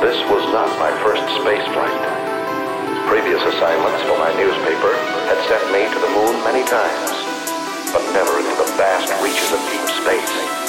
This was not my first space flight. Previous assignments for my newspaper had sent me to the moon many times, but never into the vast reaches of deep space.